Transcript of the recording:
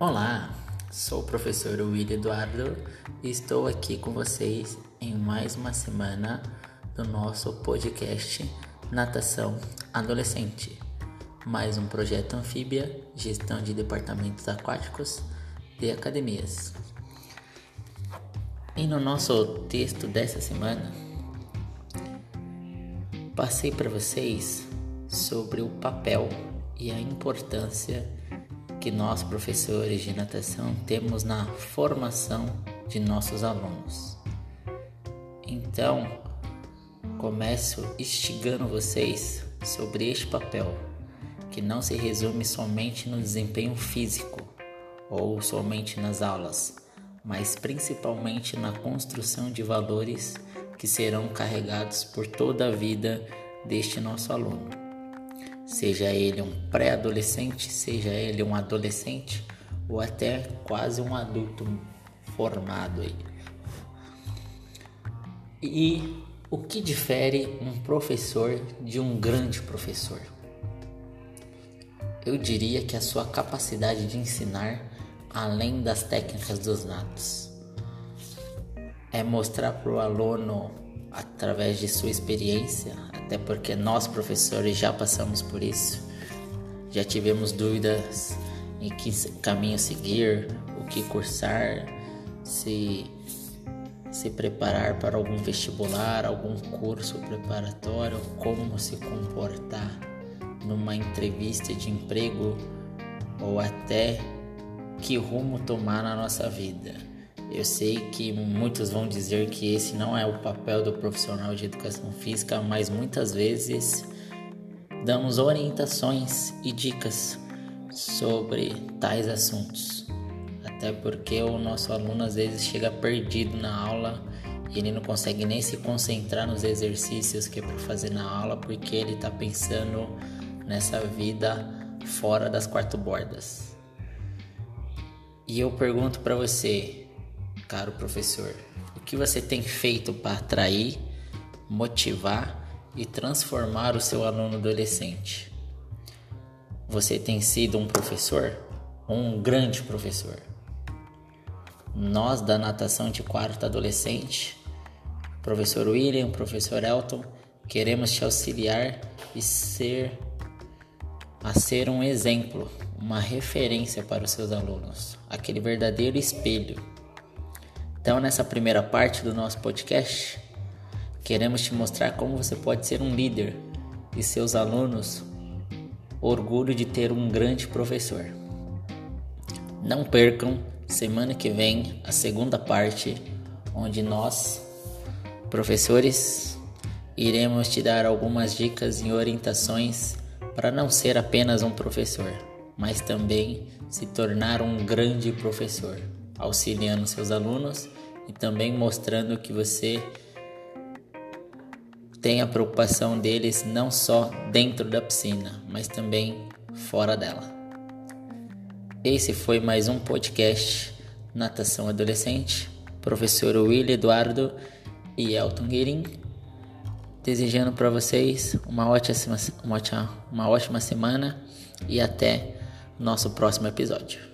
Olá, sou o professor William Eduardo e estou aqui com vocês em mais uma semana do nosso podcast Natação Adolescente, mais um projeto anfíbia, gestão de departamentos aquáticos de academias. E no nosso texto dessa semana, passei para vocês sobre o papel e a importância que nós, professores de natação, temos na formação de nossos alunos. Então, começo instigando vocês sobre este papel, que não se resume somente no desempenho físico ou somente nas aulas, mas principalmente na construção de valores que serão carregados por toda a vida deste nosso aluno seja ele um pré-adolescente, seja ele um adolescente ou até quase um adulto formado aí. E o que difere um professor de um grande professor? Eu diria que a sua capacidade de ensinar além das técnicas dos natos. É mostrar para o aluno, através de sua experiência, até porque nós professores já passamos por isso, já tivemos dúvidas em que caminho seguir, o que cursar, se se preparar para algum vestibular, algum curso preparatório, como se comportar numa entrevista de emprego ou até que rumo tomar na nossa vida. Eu sei que muitos vão dizer que esse não é o papel do profissional de educação física, mas muitas vezes damos orientações e dicas sobre tais assuntos. Até porque o nosso aluno às vezes chega perdido na aula e ele não consegue nem se concentrar nos exercícios que é para fazer na aula porque ele está pensando nessa vida fora das quatro bordas. E eu pergunto para você, caro professor, o que você tem feito para atrair, motivar e transformar o seu aluno adolescente? Você tem sido um professor? Um grande professor? Nós da natação de quarto adolescente, professor William, professor Elton, queremos te auxiliar e ser a ser um exemplo, uma referência para os seus alunos, aquele verdadeiro espelho então, nessa primeira parte do nosso podcast, queremos te mostrar como você pode ser um líder e seus alunos orgulho de ter um grande professor. Não percam semana que vem a segunda parte, onde nós, professores, iremos te dar algumas dicas e orientações para não ser apenas um professor, mas também se tornar um grande professor auxiliando seus alunos e também mostrando que você tem a preocupação deles não só dentro da piscina, mas também fora dela. Esse foi mais um podcast Natação Adolescente, professor Will Eduardo e Elton Guerin, desejando para vocês uma ótima, uma, ótima, uma ótima semana e até nosso próximo episódio.